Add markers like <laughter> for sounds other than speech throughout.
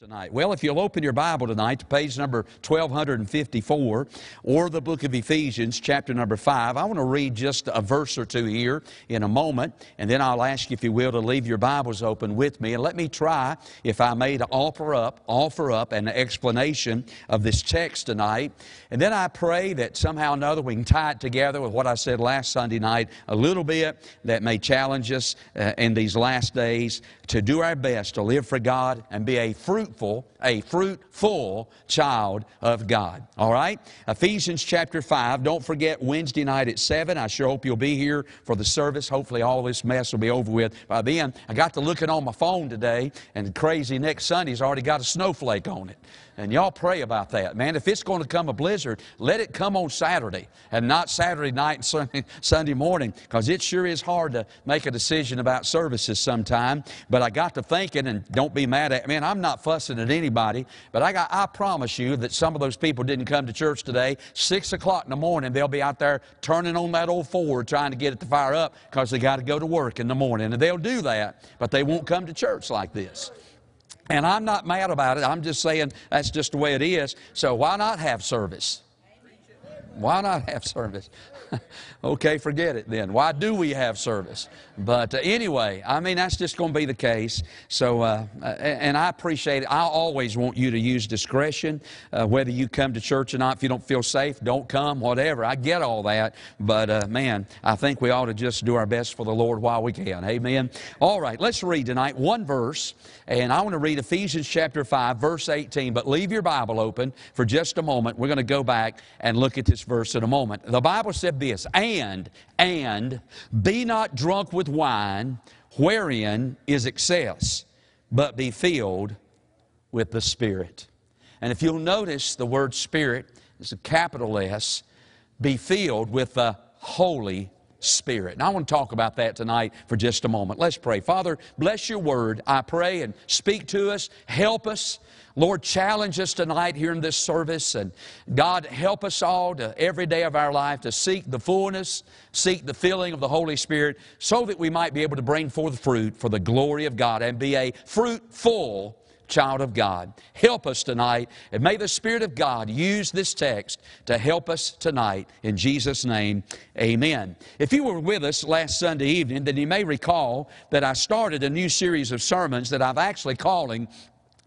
tonight? Well, if you'll open your Bible tonight to page number 1254 or the book of Ephesians, chapter number 5, I want to read just a verse or two here in a moment, and then I'll ask you, if you will, to leave your Bibles open with me and let me try, if I may, to offer up, offer up an explanation of this text tonight. And then I pray that somehow or another we can tie it together with what I said last Sunday night a little bit that may challenge us uh, in these last days to do our best to live for God and be a fruitful, a fruitful child of God. All right? Ephesians chapter 5. Don't forget Wednesday night at 7. I sure hope you'll be here for the service. Hopefully all this mess will be over with by then. I got to looking on my phone today, and crazy next Sunday's already got a snowflake on it. And y'all pray about that. Man, if it's going to come a blizzard, let it come on Saturday and not Saturday night and <laughs> Sunday, morning because it sure is hard to make a decision about services sometime. But I got to thinking, and don't be mad at me, man, I'm not fussing at anybody, but I, got, I promise you that some of those people didn't come to church today. Six o'clock in the morning, they'll be out there turning on that old Ford trying to get it to fire up because they got to go to work in the morning. And they'll do that, but they won't come to church like this. And I'm not mad about it. I'm just saying that's just the way it is. So why not have service? Why not have service? <laughs> okay, forget it then. Why do we have service? But uh, anyway, I mean, that's just going to be the case. So, uh, and I appreciate it. I always want you to use discretion, uh, whether you come to church or not. If you don't feel safe, don't come, whatever. I get all that. But uh, man, I think we ought to just do our best for the Lord while we can. Amen. All right, let's read tonight one verse. And I want to read Ephesians chapter 5, verse 18. But leave your Bible open for just a moment. We're going to go back and look at this verse in a moment. The Bible said this, and, and, be not drunk with wine, wherein is excess, but be filled with the Spirit. And if you'll notice, the word Spirit is a capital S, be filled with the Holy Spirit. And I want to talk about that tonight for just a moment. Let's pray. Father, bless your word, I pray, and speak to us, help us. Lord, challenge us tonight here in this service. And God, help us all to every day of our life to seek the fullness, seek the filling of the Holy Spirit, so that we might be able to bring forth fruit for the glory of God and be a fruitful child of God. Help us tonight, and may the Spirit of God use this text to help us tonight. In Jesus' name, amen. If you were with us last Sunday evening, then you may recall that I started a new series of sermons that I've actually calling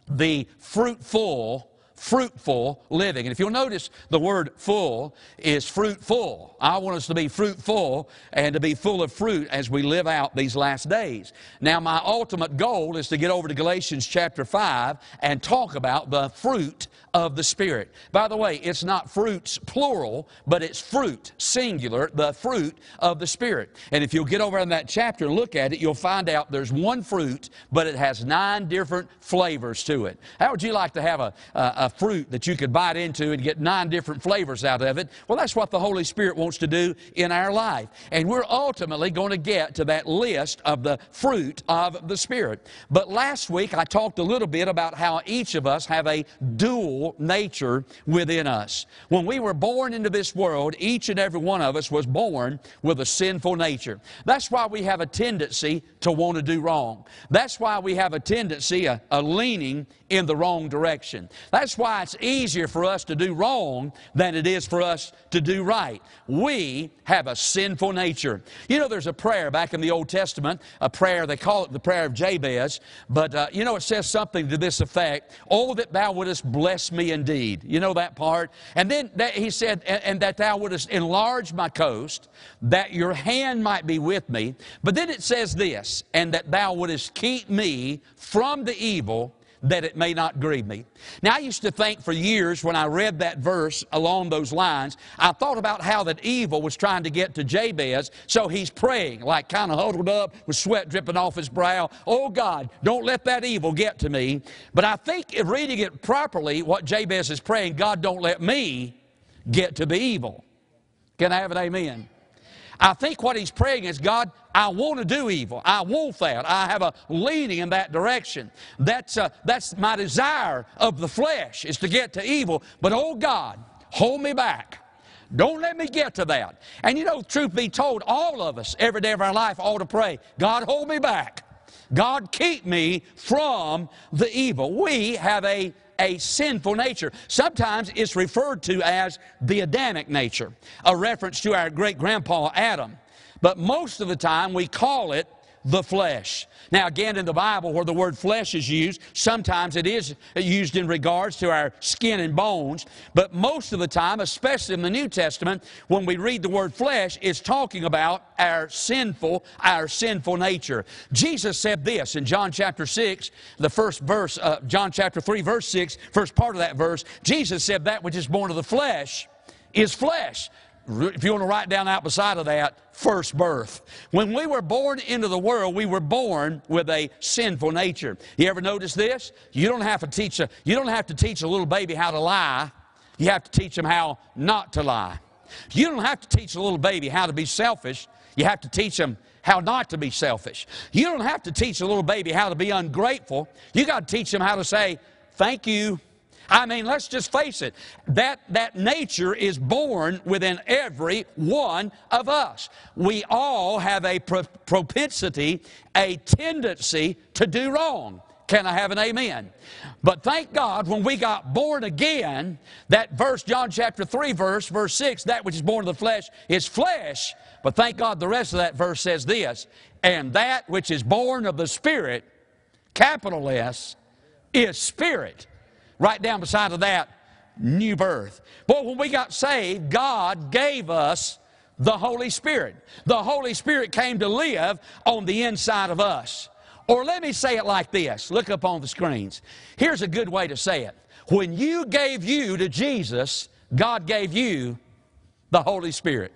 the fruitful fruitful living. And if you'll notice, the word full is fruitful. I want us to be fruitful and to be full of fruit as we live out these last days. Now, my ultimate goal is to get over to Galatians chapter 5 and talk about the fruit of the Spirit. By the way, it's not fruits plural, but it's fruit singular, the fruit of the Spirit. And if you'll get over in that chapter and look at it, you'll find out there's one fruit, but it has nine different flavors to it. How would you like to have a, a, a fruit that you could bite into and get nine different flavors out of it? Well, that's what the Holy Spirit wants to do in our life. And we're ultimately going to get to that list of the fruit of the Spirit. But last week I talked a little bit about how each of us have a dual nature within us. When we were born into this world, each and every one of us was born with a sinful nature. That's why we have a tendency to want to do wrong. That's why we have a tendency, a, a leaning in the wrong direction. That's why it's easier for us to do wrong than it is for us to do right. We have a sinful nature. You know, there's a prayer back in the Old Testament, a prayer, they call it the prayer of Jabez, but uh, you know, it says something to this effect Oh, that thou wouldest bless me indeed. You know that part? And then that, he said, and, and that thou wouldest enlarge my coast, that your hand might be with me. But then it says this, and that thou wouldest keep me from the evil that it may not grieve me. Now, I used to think for years when I read that verse along those lines, I thought about how that evil was trying to get to Jabez, so he's praying, like kind of huddled up with sweat dripping off his brow. Oh God, don't let that evil get to me. But I think if reading it properly, what Jabez is praying, God, don't let me get to the evil. Can I have an amen? I think what he's praying is, God, I want to do evil. I want that. I have a leaning in that direction. That's, uh, that's my desire of the flesh is to get to evil. But oh God, hold me back. Don't let me get to that. And you know, truth be told, all of us every day of our life ought to pray, God, hold me back. God, keep me from the evil. We have a a sinful nature. Sometimes it's referred to as the Adamic nature, a reference to our great grandpa Adam. But most of the time we call it the flesh. Now, again, in the Bible, where the word flesh is used, sometimes it is used in regards to our skin and bones, but most of the time, especially in the New Testament, when we read the word flesh, it's talking about our sinful, our sinful nature. Jesus said this in John chapter 6, the first verse, uh, John chapter 3, verse 6, first part of that verse. Jesus said, That which is born of the flesh is flesh if you want to write down out beside of that, first birth. When we were born into the world, we were born with a sinful nature. You ever notice this? You don't have to teach a, you don't have to teach a little baby how to lie. You have to teach them how not to lie. You don't have to teach a little baby how to be selfish. You have to teach them how not to be selfish. You don't have to teach a little baby how to be ungrateful. You got to teach them how to say, thank you. I mean, let's just face it. That, that nature is born within every one of us. We all have a pro- propensity, a tendency to do wrong. Can I have an amen? But thank God when we got born again, that verse, John chapter 3, verse, verse 6, that which is born of the flesh is flesh. But thank God the rest of that verse says this, and that which is born of the Spirit, capital S, is spirit. Right down beside of that, new birth. But when we got saved, God gave us the Holy Spirit. The Holy Spirit came to live on the inside of us. Or let me say it like this look up on the screens. Here's a good way to say it. When you gave you to Jesus, God gave you the Holy Spirit.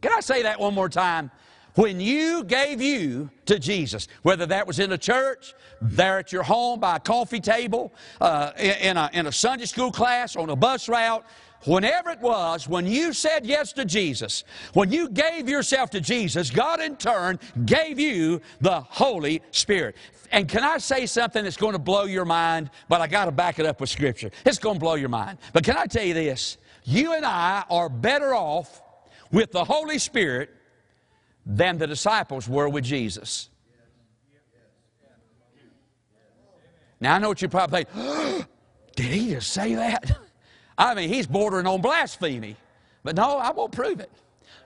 Can I say that one more time? When you gave you to Jesus, whether that was in a church, there at your home by a coffee table, uh, in, a, in a Sunday school class, on a bus route, whenever it was, when you said yes to Jesus, when you gave yourself to Jesus, God in turn gave you the Holy Spirit. And can I say something that's going to blow your mind? But I got to back it up with Scripture. It's going to blow your mind. But can I tell you this? You and I are better off with the Holy Spirit than the disciples were with Jesus. Now, I know what you probably think, <gasps> did he just say that? <laughs> I mean, he's bordering on blasphemy. But no, I won't prove it.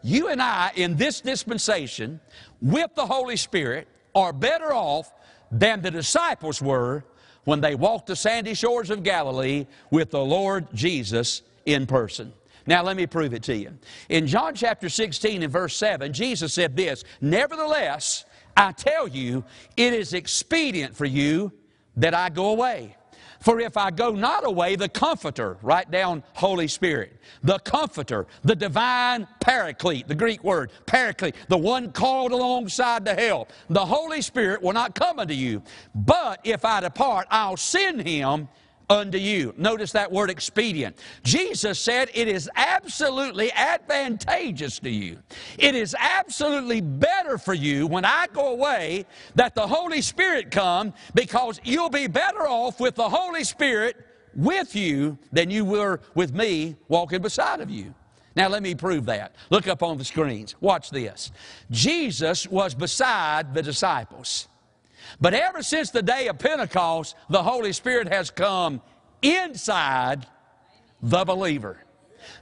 You and I, in this dispensation, with the Holy Spirit, are better off than the disciples were when they walked the sandy shores of Galilee with the Lord Jesus in person. Now, let me prove it to you. In John chapter 16 and verse 7, Jesus said this Nevertheless, I tell you, it is expedient for you that I go away. For if I go not away, the Comforter, write down Holy Spirit, the Comforter, the divine Paraclete, the Greek word, Paraclete, the one called alongside to help, the Holy Spirit will not come unto you. But if I depart, I'll send him unto you. Notice that word expedient. Jesus said it is absolutely advantageous to you. It is absolutely better for you when I go away that the Holy Spirit come because you'll be better off with the Holy Spirit with you than you were with me walking beside of you. Now, let me prove that. Look up on the screens. Watch this. Jesus was beside the disciples. But ever since the day of Pentecost, the Holy Spirit has come inside the believer.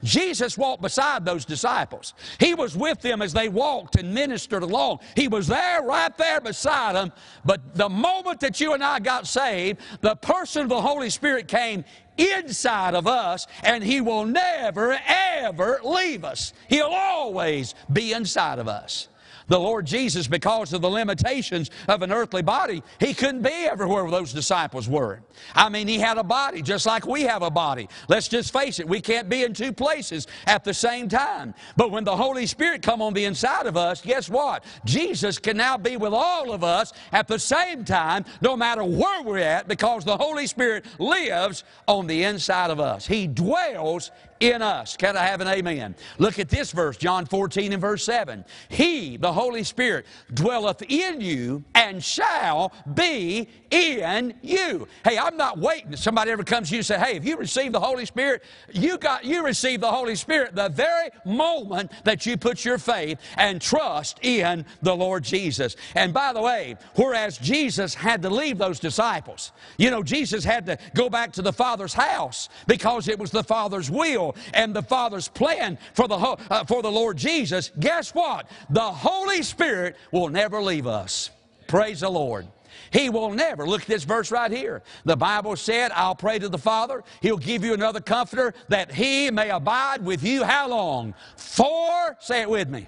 Jesus walked beside those disciples. He was with them as they walked and ministered along. He was there, right there beside them. But the moment that you and I got saved, the person of the Holy Spirit came inside of us, and He will never, ever leave us. He'll always be inside of us. The Lord Jesus, because of the limitations of an earthly body, he couldn't be everywhere those disciples were. I mean, he had a body just like we have a body. Let's just face it, we can't be in two places at the same time. But when the Holy Spirit come on the inside of us, guess what? Jesus can now be with all of us at the same time, no matter where we're at, because the Holy Spirit lives on the inside of us. He dwells in us. Can I have an amen? Look at this verse, John 14 and verse 7. He, the Holy Spirit, dwelleth in you and shall be in you. Hey, I'm not waiting if somebody ever comes to you and say, hey, if you receive the Holy Spirit, you got you receive the Holy Spirit the very moment that you put your faith and trust in the Lord Jesus. And by the way, whereas Jesus had to leave those disciples, you know, Jesus had to go back to the Father's house because it was the Father's will and the Father's plan for the, uh, for the Lord Jesus, guess what? The Holy Spirit will never leave us. Praise the Lord. He will never. Look at this verse right here. The Bible said, I'll pray to the Father. He'll give you another comforter that He may abide with you how long? For, say it with me,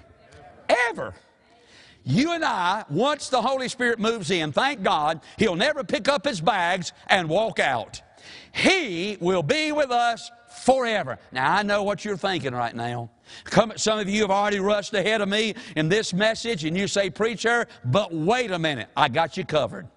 ever. You and I, once the Holy Spirit moves in, thank God, He'll never pick up His bags and walk out. He will be with us forever. Now, I know what you're thinking right now. some of you have already rushed ahead of me in this message, and you say, Preacher, but wait a minute, I got you covered.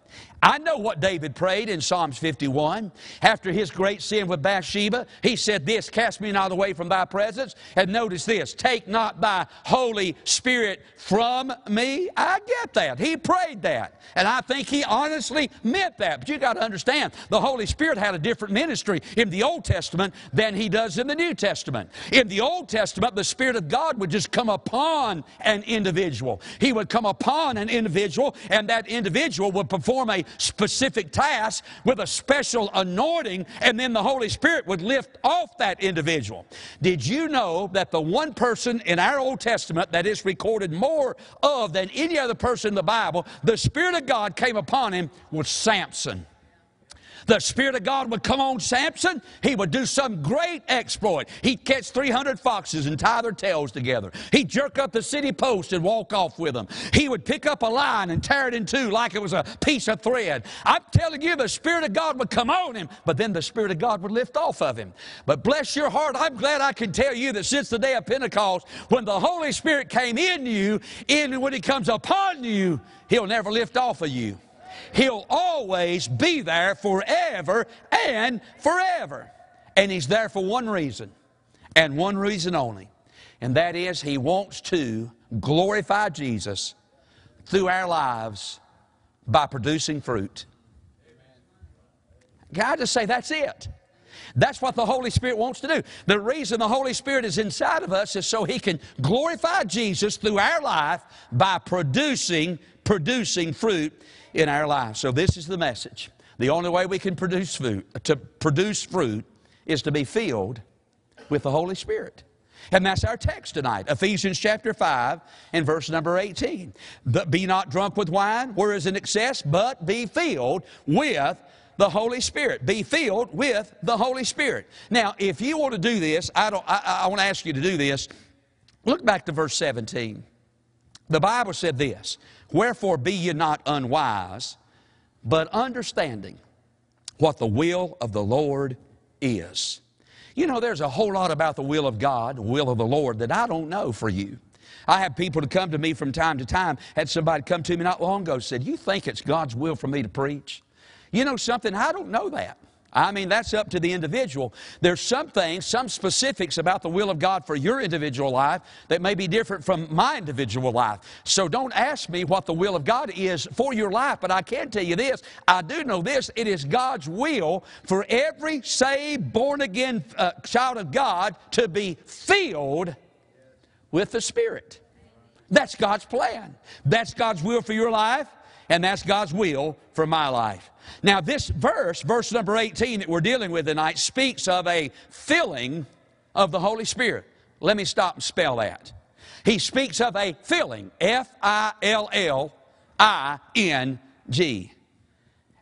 I know what David prayed in Psalms 51. After his great sin with Bathsheba, he said this, Cast me not away from thy presence. And notice this, Take not thy Holy Spirit from me. I get that. He prayed that. And I think he honestly meant that. But you got to understand, the Holy Spirit had a different ministry in the Old Testament than he does in the New Testament. In the Old Testament, the Spirit of God would just come upon an individual. He would come upon an individual, and that individual would perform a specific task with a special anointing, and then the Holy Spirit would lift off that individual. Did you know that the one person in our Old Testament that is recorded more of than any other person in the Bible, the Spirit of God came upon him was Samson. The Spirit of God would come on Samson. He would do some great exploit. He'd catch 300 foxes and tie their tails together. He'd jerk up the city post and walk off with them. He would pick up a line and tear it in two like it was a piece of thread. I'm telling you, the Spirit of God would come on him, but then the Spirit of God would lift off of him. But bless your heart, I'm glad I can tell you that since the day of Pentecost, when the Holy Spirit came in you, in when He comes upon you, He'll never lift off of you. He'll always be there forever and forever. And He's there for one reason, and one reason only. And that is, He wants to glorify Jesus through our lives by producing fruit. Can I just say that's it? That's what the Holy Spirit wants to do. The reason the Holy Spirit is inside of us is so He can glorify Jesus through our life by producing, producing fruit in our lives. So this is the message. The only way we can produce fruit, to produce fruit is to be filled with the Holy Spirit. And that's our text tonight, Ephesians chapter 5 and verse number 18. But Be not drunk with wine, where is in excess, but be filled with the Holy Spirit. Be filled with the Holy Spirit. Now, if you want to do this, I, don't, I, I want to ask you to do this. Look back to verse 17. The Bible said this Wherefore be ye not unwise, but understanding what the will of the Lord is. You know, there's a whole lot about the will of God, the will of the Lord, that I don't know for you. I have people to come to me from time to time. Had somebody come to me not long ago said, You think it's God's will for me to preach? You know something? I don't know that. I mean, that's up to the individual. There's some things, some specifics about the will of God for your individual life that may be different from my individual life. So don't ask me what the will of God is for your life, but I can tell you this. I do know this. It is God's will for every saved, born again uh, child of God to be filled with the Spirit. That's God's plan. That's God's will for your life, and that's God's will for my life. Now, this verse, verse number 18 that we're dealing with tonight, speaks of a filling of the Holy Spirit. Let me stop and spell that. He speaks of a filling, F I L L I N G.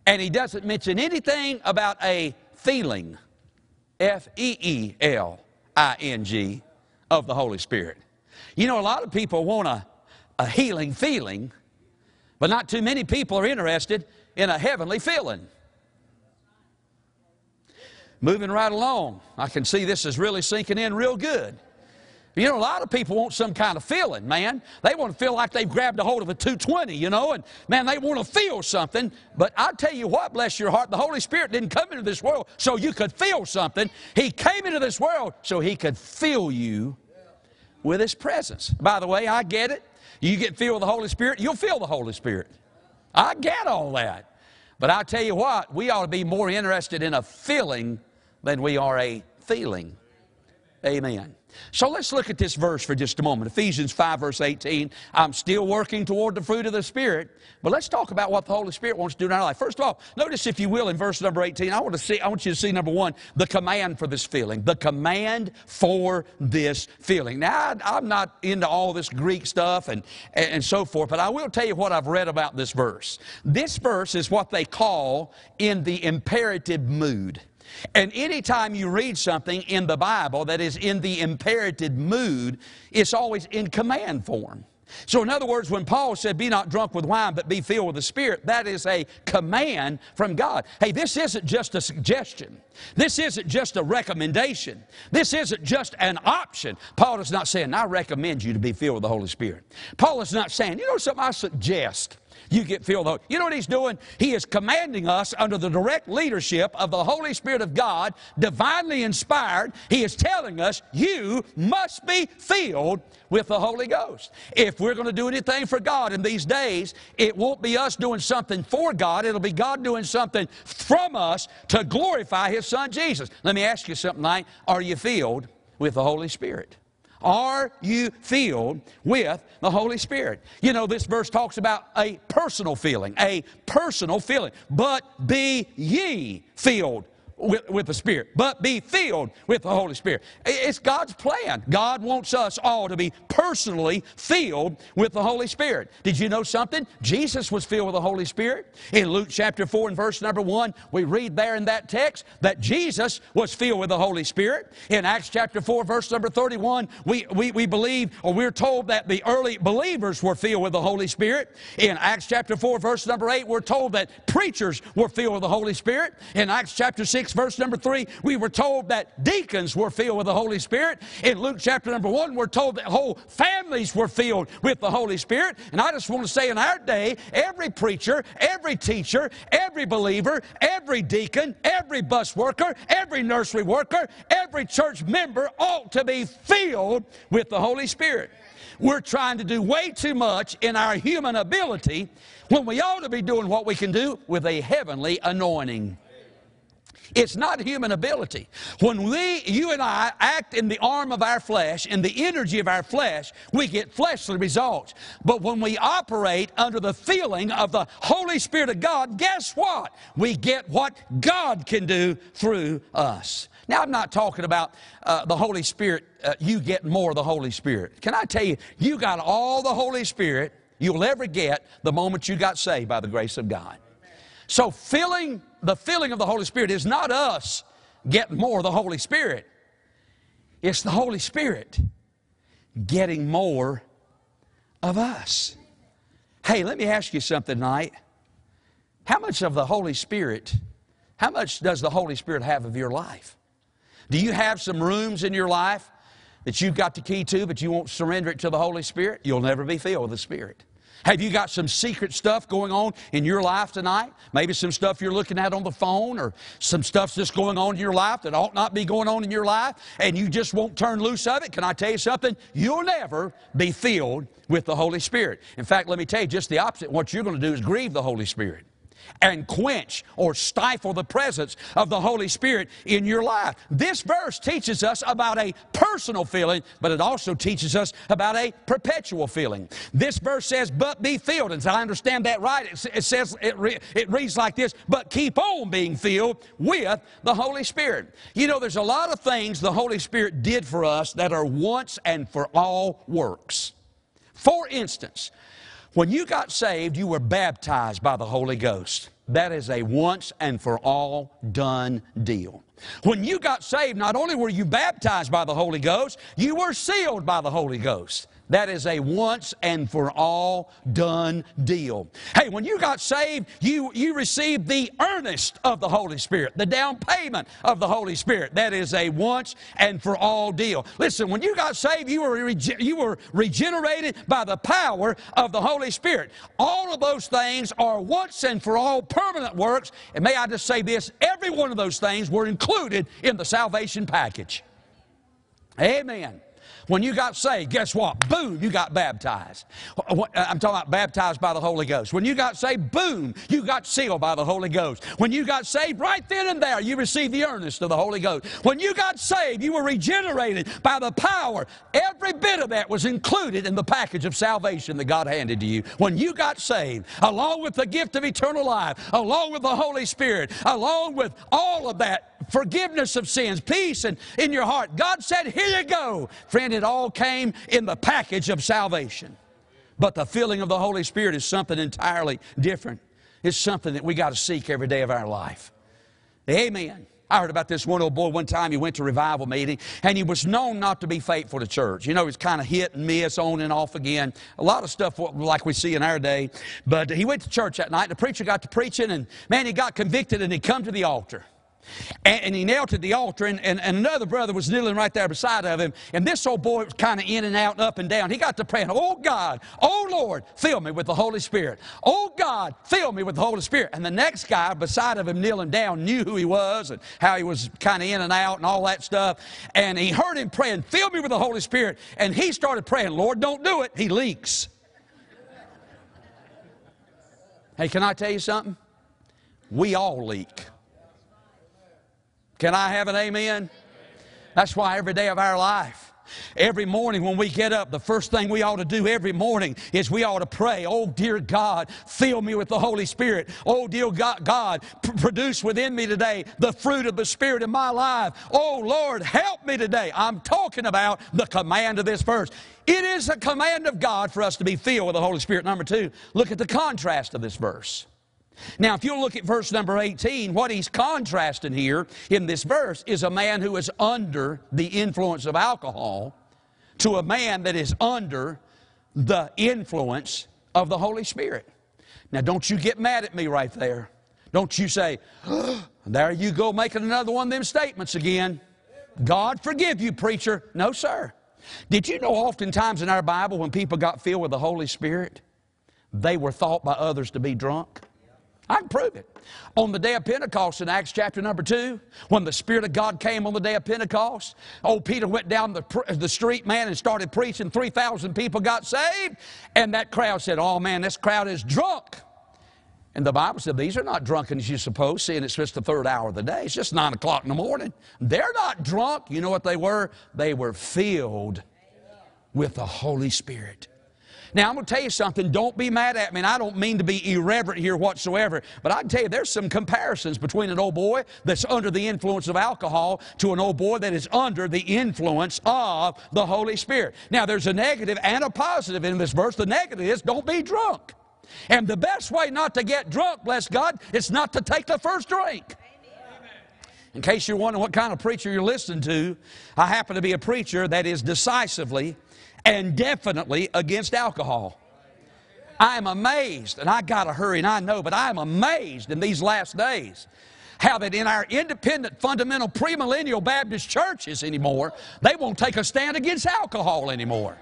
And he doesn't mention anything about a feeling, F E E L I N G, of the Holy Spirit. You know, a lot of people want a, a healing feeling, but not too many people are interested in a heavenly feeling. Moving right along, I can see this is really sinking in real good. You know, a lot of people want some kind of feeling, man. They want to feel like they've grabbed a hold of a 220, you know, and man, they want to feel something. But I tell you what, bless your heart, the Holy Spirit didn't come into this world so you could feel something. He came into this world so He could fill you with His presence. By the way, I get it. You get filled with the Holy Spirit, you'll feel the Holy Spirit. I get all that. But I tell you what, we ought to be more interested in a feeling than we are a feeling. Amen. So let's look at this verse for just a moment. Ephesians 5, verse 18. I'm still working toward the fruit of the Spirit, but let's talk about what the Holy Spirit wants to do in our life. First of all, notice, if you will, in verse number 18, I want, to see, I want you to see, number one, the command for this feeling. The command for this feeling. Now, I, am not into all this Greek stuff and, and so forth, but I will tell you what I've read about this verse. This verse is what they call in the imperative mood. And anytime you read something in the Bible that is in the imperative mood, it's always in command form. So, in other words, when Paul said, Be not drunk with wine, but be filled with the Spirit, that is a command from God. Hey, this isn't just a suggestion. This isn't just a recommendation. This isn't just an option. Paul is not saying, I recommend you to be filled with the Holy Spirit. Paul is not saying, You know something, I suggest you get filled with You know what he's doing? He is commanding us under the direct leadership of the Holy Spirit of God, divinely inspired. He is telling us, you must be filled with the Holy Ghost. If we're going to do anything for God in these days, it won't be us doing something for God, it'll be God doing something from us to glorify His Son Jesus. Let me ask you something tonight. Are you filled with the Holy Spirit? Are you filled with the Holy Spirit? You know, this verse talks about a personal feeling, a personal feeling. But be ye filled with, with the Spirit, but be filled with the Holy Spirit. It's God's plan. God wants us all to be personally filled with the Holy Spirit. Did you know something? Jesus was filled with the Holy Spirit. In Luke chapter 4 and verse number 1, we read there in that text that Jesus was filled with the Holy Spirit. In Acts chapter 4, verse number 31, we, we, we believe, or we're told that the early believers were filled with the Holy Spirit. In Acts chapter 4, verse number 8, we're told that preachers were filled with the Holy Spirit. In Acts chapter 6, 6, verse number 3, we were told that deacons were filled with the Holy Spirit. In Luke chapter number 1, we're told that whole families were filled with the Holy Spirit. And I just want to say in our day, every preacher, every teacher, every believer, every deacon, every bus worker, every nursery worker, every church member ought to be filled with the Holy Spirit. We're trying to do way too much in our human ability when we ought to be doing what we can do with a heavenly anointing. It's not human ability. When we, you and I, act in the arm of our flesh, in the energy of our flesh, we get fleshly results. But when we operate under the feeling of the Holy Spirit of God, guess what? We get what God can do through us. Now, I'm not talking about uh, the Holy Spirit, uh, you get more of the Holy Spirit. Can I tell you, you got all the Holy Spirit you'll ever get the moment you got saved by the grace of God. So, filling the filling of the Holy Spirit is not us getting more of the Holy Spirit. It's the Holy Spirit getting more of us. Hey, let me ask you something tonight. How much of the Holy Spirit, how much does the Holy Spirit have of your life? Do you have some rooms in your life that you've got the key to, but you won't surrender it to the Holy Spirit? You'll never be filled with the Spirit. Have you got some secret stuff going on in your life tonight? Maybe some stuff you're looking at on the phone or some stuff just going on in your life that ought not be going on in your life and you just won't turn loose of it. Can I tell you something? You'll never be filled with the Holy Spirit. In fact, let me tell you just the opposite. What you're going to do is grieve the Holy Spirit and quench or stifle the presence of the Holy Spirit in your life. This verse teaches us about a personal feeling, but it also teaches us about a perpetual feeling. This verse says, but be filled. And I understand that right. It, says, it, re, it reads like this, but keep on being filled with the Holy Spirit. You know, there's a lot of things the Holy Spirit did for us that are once and for all works. For instance, when you got saved, you were baptized by the Holy Ghost. That is a once and for all done deal. When you got saved, not only were you baptized by the Holy Ghost, you were sealed by the Holy Ghost. That is a once and for all done deal. Hey, when you got saved, you, you received the earnest of the Holy Spirit, the down payment of the Holy Spirit. That is a once and for all deal. Listen, when you got saved, you were, rege- you were regenerated by the power of the Holy Spirit. All of those things are once and for all permanent works. And may I just say this every one of those things were included in the salvation package. Amen. When you got saved, guess what? Boom, you got baptized. I'm talking about baptized by the Holy Ghost. When you got saved, boom, you got sealed by the Holy Ghost. When you got saved, right then and there, you received the earnest of the Holy Ghost. When you got saved, you were regenerated by the power. Every bit of that was included in the package of salvation that God handed to you. When you got saved, along with the gift of eternal life, along with the Holy Spirit, along with all of that, forgiveness of sins, peace and in your heart. God said, Here you go. Friend, it all came in the package of salvation. But the filling of the Holy Spirit is something entirely different. It's something that we got to seek every day of our life. Amen. I heard about this one old boy one time. He went to revival meeting, and he was known not to be faithful to church. You know, he's kind of hit and miss, on and off again. A lot of stuff like we see in our day. But he went to church that night. The preacher got to preaching, and man, he got convicted, and he come to the altar. And, and, he knelt at the altar, and, and, and, another brother was kneeling right there beside of him. And this old boy was kind of in and out and up and down. He got to praying, Oh God, oh Lord, fill me with the Holy Spirit. Oh God, fill me with the Holy Spirit. And the next guy beside of him kneeling down knew who he was and how he was kind of in and out and all that stuff. And he heard him praying, Fill me with the Holy Spirit. And he started praying, Lord, don't do it. He leaks. hey, can I tell you something? We all leak. Can I have an amen? That's why every day of our life, every morning when we get up, the first thing we ought to do every morning is we ought to pray, Oh, dear God, fill me with the Holy Spirit. Oh, dear God, God produce within me today the fruit of the Spirit in my life. Oh, Lord, help me today. I'm talking about the command of this verse. It is a command of God for us to be filled with the Holy Spirit. Number two, look at the contrast of this verse. Now, if you look at verse number 18, what he's contrasting here in this verse is a man who is under the influence of alcohol to a man that is under the influence of the Holy Spirit. Now, don't you get mad at me right there. Don't you say, oh, <gasps> there you go making another one of them statements again. God forgive you, preacher. No, sir. Did you know oftentimes in our Bible when people got filled with the Holy Spirit, they were thought by others to be drunk? I can prove it. On the day of Pentecost in Acts chapter number 2, when the Spirit of God came on the day of Pentecost, old Peter went down the, the street, man, and started preaching. 3,000 people got saved. And that crowd said, Oh, man, this crowd is drunk. And the Bible said, These are not drunken as you suppose, seeing it's just the third hour of the day. It's just 9 o'clock in the morning. They're not drunk. You know what they were? They were filled with the Holy Spirit. Now, I'm going to tell you something. Don't be mad at me. And I don't mean to be irreverent here whatsoever. But I can tell you, there's some comparisons between an old boy that's under the influence of alcohol to an old boy that is under the influence of the Holy Spirit. Now, there's a negative and a positive in this verse. The negative is don't be drunk. And the best way not to get drunk, bless God, is not to take the first drink. In case you're wondering what kind of preacher you're listening to, I happen to be a preacher that is decisively and definitely against alcohol. I am amazed, and I got to hurry, and I know, but I am amazed in these last days how that in our independent, fundamental, premillennial Baptist churches anymore, they won't take a stand against alcohol anymore.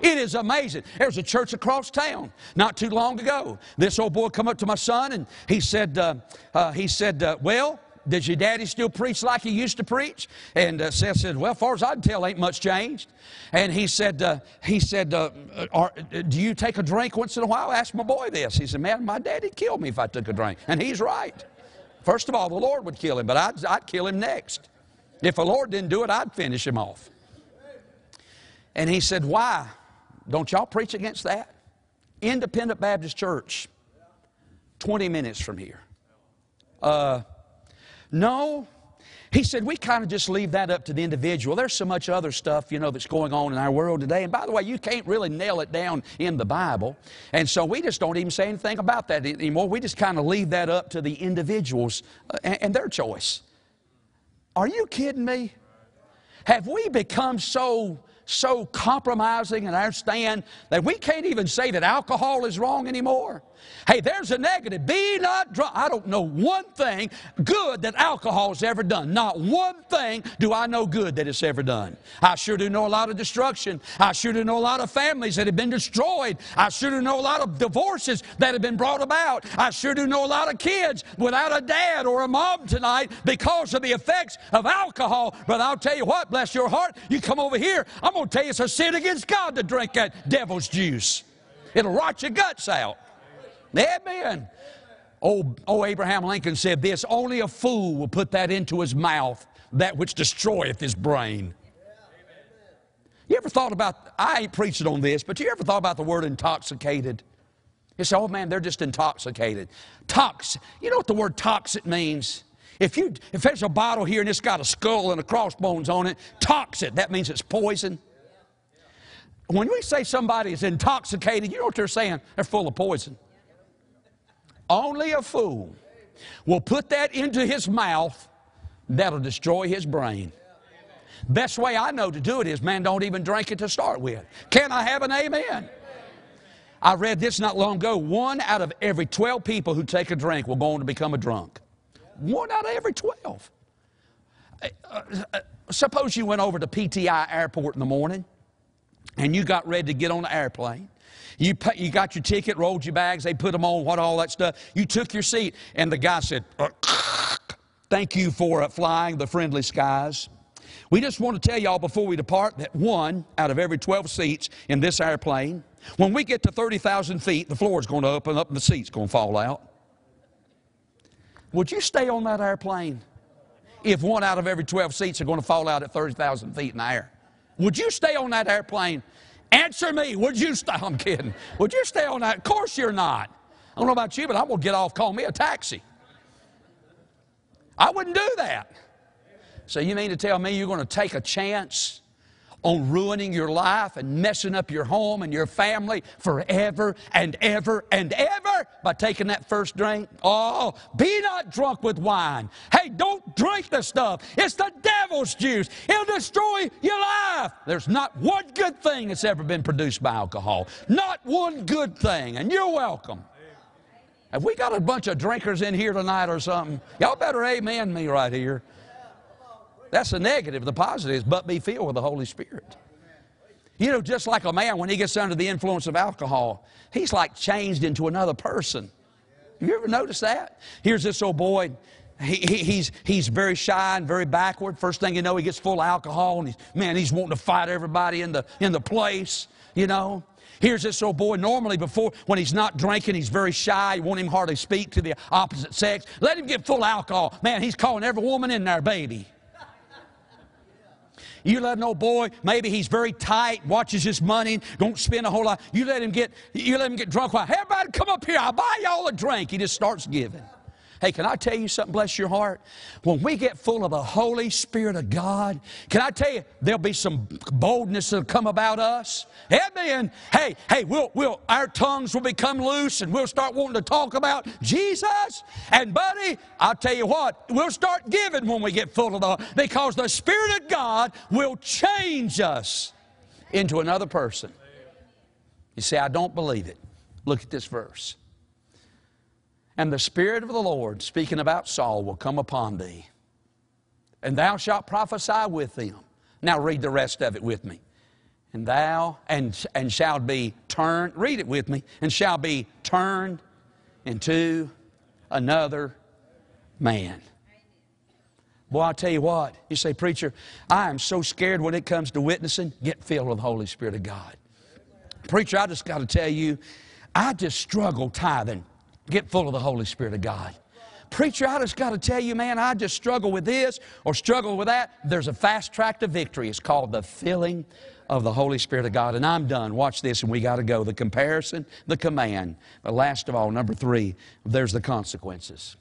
It is amazing. There was a church across town not too long ago. This old boy come up to my son and he said, uh, uh, he said, uh, well, does your daddy still preach like he used to preach? And uh, Seth said, Well, far as I can tell, ain't much changed. And he said, uh, he said uh, are, Do you take a drink once in a while? I asked my boy this. He said, Man, my daddy'd kill me if I took a drink. And he's right. First of all, the Lord would kill him, but I'd, I'd kill him next. If the Lord didn't do it, I'd finish him off. And he said, Why? Don't y'all preach against that? Independent Baptist Church, 20 minutes from here. Uh, no. He said, we kind of just leave that up to the individual. There's so much other stuff, you know, that's going on in our world today. And by the way, you can't really nail it down in the Bible. And so we just don't even say anything about that anymore. We just kind of leave that up to the individuals uh, and their choice. Are you kidding me? Have we become so so compromising in our stand that we can't even say that alcohol is wrong anymore. Hey, there's a negative. Be not drunk. I don't know one thing good that alcohol's ever done. Not one thing do I know good that it's ever done. I sure do know a lot of destruction. I sure do know a lot of families that have been destroyed. I sure do know a lot of divorces that have been brought about. I sure do know a lot of kids without a dad or a mom tonight because of the effects of alcohol. But I'll tell you what, bless your heart, you come over here, I'm going to tell you it's a sin against God to drink that devil's juice. It'll rot your guts out. Amen. Oh, oh, Abraham Lincoln said this only a fool will put that into his mouth, that which destroyeth his brain. You ever thought about, I ain't preaching on this, but you ever thought about the word intoxicated? You say, oh man, they're just intoxicated. Tox, you know what the word toxic means? If, you, if there's a bottle here and it's got a skull and a crossbones on it, toxic, that means it's poison. When we say somebody is intoxicated, you know what they're saying? They're full of poison. Only a fool will put that into his mouth that'll destroy his brain. Best way I know to do it is, man, don't even drink it to start with. Can I have an amen? I read this not long ago. One out of every 12 people who take a drink will go on to become a drunk. One out of every 12. Uh, uh, suppose you went over to PTI Airport in the morning and you got ready to get on the airplane you, pay, you got your ticket, rolled your bags, they put them on, what all that stuff. You took your seat, and the guy said, uh, <laughs> Thank you for uh, flying the friendly skies. We just want to tell y'all before we depart that one out of every 12 seats in this airplane, when we get to 30,000 feet, the floor is going to open up and the seat's going to fall out. Would you stay on that airplane if one out of every 12 seats are going to fall out at 30,000 feet in the air? Would you stay on that airplane Answer me. Would you stay? <laughs> I'm kidding. Would you stay on that? Of course you're not. I don't know about you, but I'm going to get off, call me a taxi. I wouldn't do that. So you mean to tell me you're going to take a chance on ruining your life and messing up your home and your family forever and ever and ever by taking that first drink? Oh, be not drunk with wine. Hey, don't drink the stuff. It's the devil's juice. It'll destroy your life. There's not one good thing that's ever been produced by alcohol. Not one good thing. And you're welcome. Have we got a bunch of drinkers in here tonight or something? Y'all better amen me right here. That's the negative. The positive is, but be filled with the Holy Spirit. You know, just like a man, when he gets under the influence of alcohol, he's like changed into another person. Have You ever noticed that? Here's this old boy. He, he, he's, he's very shy and very backward. First thing you know, he gets full of alcohol, and he's, man, he's wanting to fight everybody in the, in the place, you know. Here's this old boy. Normally, before when he's not drinking, he's very shy. You won't even hardly speak to the opposite sex. Let him get full alcohol. Man, he's calling every woman in there baby. You let an old boy, maybe he's very tight, watches his money, don't spend a whole lot. You let him get, you let him get drunk. Hey, everybody come up here, I'll buy y'all a drink. He just starts giving. Hey, can I tell you something, bless your heart? When we get full of the Holy Spirit of God, can I tell you, there'll be some boldness that'll come about us. Amen. Hey, hey, we'll, we'll, our tongues will become loose and we'll start wanting to talk about Jesus. And buddy, I'll tell you what, we'll start giving when we get full of the, because the Spirit of God will change us into another person. You say, I don't believe it. Look at this verse. And the Spirit of the Lord, speaking about Saul, will come upon thee, and thou shalt prophesy with them. Now read the rest of it with me. And thou and, and shalt be turned, read it with me, and shall be turned into another man. Boy, I'll tell you what, you say, Preacher, I am so scared when it comes to witnessing. Get filled with the Holy Spirit of God. Preacher, I just got to tell you, I just struggle tithing. Get full of the Holy Spirit of God. Preacher, I just got to tell you, man, I just struggle with this or struggle with that. There's a fast track to victory. It's called the filling of the Holy Spirit of God. And I'm done. Watch this, and we got to go. The comparison, the command. But last of all, number three, there's the consequences.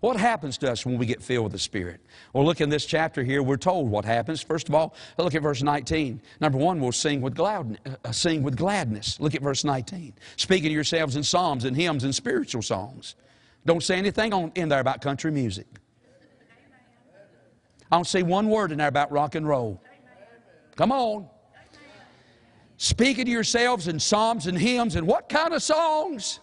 What happens to us when we get filled with the Spirit? Well, look in this chapter here, we're told what happens. First of all, look at verse 19. Number one, we'll sing with, glad, uh, sing with gladness. Look at verse 19. Speaking to yourselves in psalms and hymns and spiritual songs. Don't say anything on, in there about country music. I don't say one word in there about rock and roll. Come on. speaking to yourselves in psalms and hymns and what kind of songs?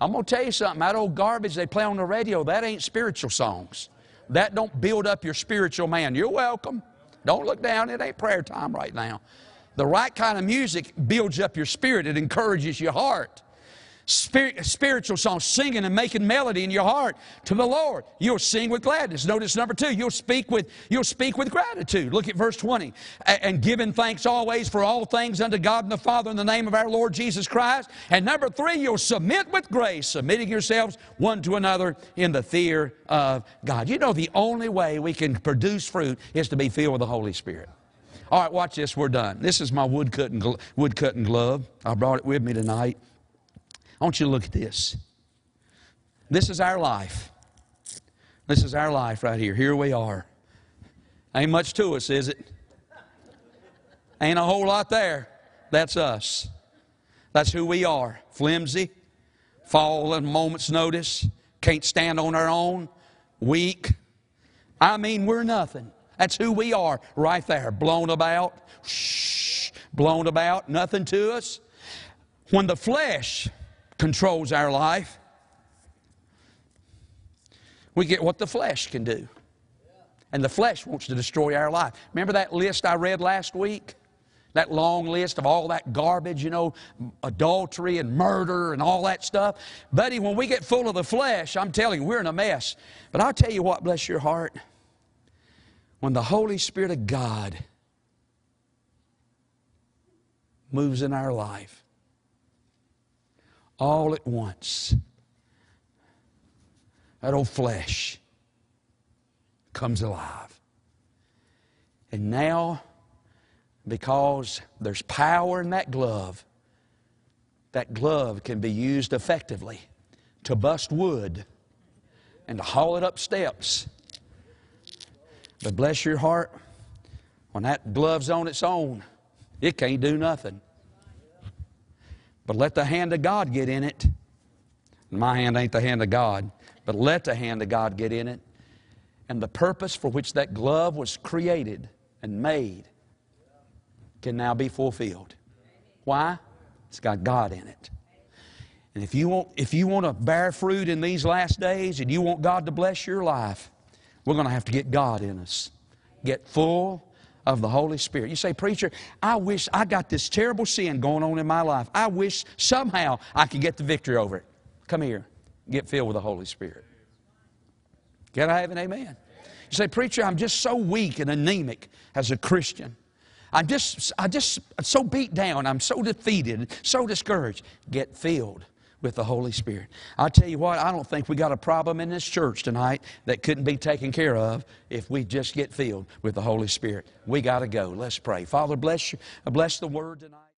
I'm going to tell you something. That old garbage they play on the radio, that ain't spiritual songs. That don't build up your spiritual man. You're welcome. Don't look down. It ain't prayer time right now. The right kind of music builds up your spirit. It encourages your heart. Spirit, spiritual songs, singing and making melody in your heart to the Lord. You'll sing with gladness. Notice number two, you'll speak with, you'll speak with gratitude. Look at verse 20. And giving thanks always for all things unto God and the Father in the name of our Lord Jesus Christ. And number three, you'll submit with grace, submitting yourselves one to another in the fear of God. You know, the only way we can produce fruit is to be filled with the Holy Spirit. All right, watch this. We're done. This is my wood cutting, wood cutting glove. I brought it with me tonight. I want you to look at this. This is our life. This is our life right here. Here we are. Ain't much to us, is it? Ain't a whole lot there. That's us. That's who we are. Flimsy, fall at a moment's notice, can't stand on our own, weak. I mean, we're nothing. That's who we are right there. Blown about, shh, blown about, nothing to us. When the flesh controls our life. We get what the flesh can do. And the flesh wants to destroy our life. Remember that list I read last week? That long list of all that garbage, you know, adultery and murder and all that stuff. Buddy, when we get full of the flesh, I'm telling you, we're in a mess. But I'll tell you what, bless your heart. When the Holy Spirit of God moves in our life, all at once. That old flesh comes alive. And now, because there's power in that glove, that glove can be used effectively to bust wood and to haul it up steps. But bless your heart, when that glove's on its own, it can't do nothing. But let the hand of God get in it. My hand ain't the hand of God, but let the hand of God get in it. And the purpose for which that glove was created and made can now be fulfilled. Why? It's got God in it. And if you want, if you want to bear fruit in these last days and you want God to bless your life, we're going to have to get God in us. Get full of the Holy Spirit. You say, Preacher, I wish I got this terrible sin going on in my life. I wish somehow I could get the victory over it. Come here, get filled with the Holy Spirit. Can I have an amen? You say, Preacher, I'm just so weak and anemic as a Christian. I'm just, I just so beat down. I'm so defeated, so discouraged. Get filled with the Holy Spirit. i tell you what, I don't think we got a problem in this church tonight that couldn't be taken care of if we just get filled with the Holy Spirit. We got to go. Let's pray. Father, bless you. Bless the word tonight.